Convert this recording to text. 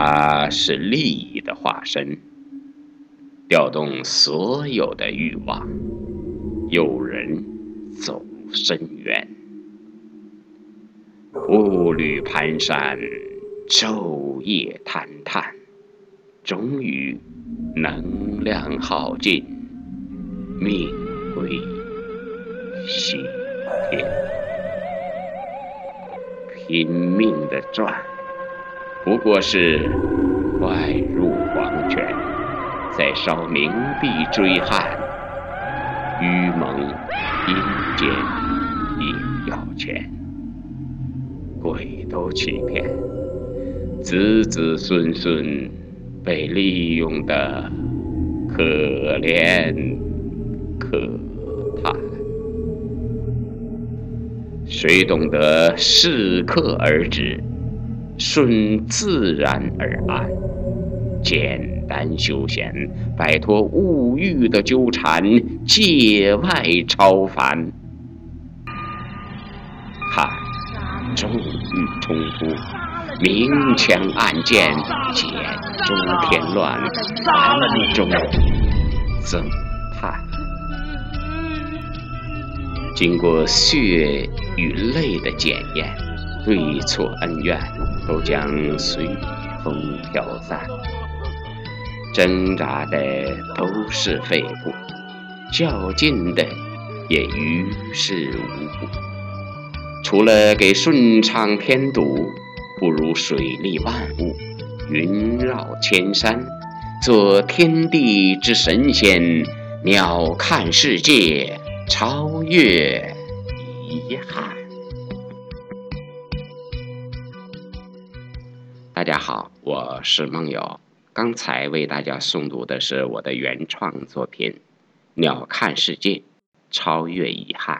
他是利益的化身，调动所有的欲望，诱人走深渊。步履蹒跚，昼夜谈叹，终于能量耗尽，命归西天。拼命的转，不过是快入黄泉，在烧冥币追汉，愚蒙阴间硬要钱。鬼都欺骗，子子孙孙被利用的可怜可叹。谁懂得适可而止，顺自然而安，简单休闲，摆脱物欲的纠缠，界外超凡。看。骤遇冲突，明枪暗箭，剑中添乱，暗中增叹。经过血与泪的检验，对错恩怨都将随风飘散。挣扎的都是废物，较劲的也于事无补。除了给顺畅添堵，不如水利万物，云绕千山，做天地之神仙，鸟瞰世界，超越遗憾。大家好，我是梦友，刚才为大家诵读的是我的原创作品《鸟瞰世界，超越遗憾》。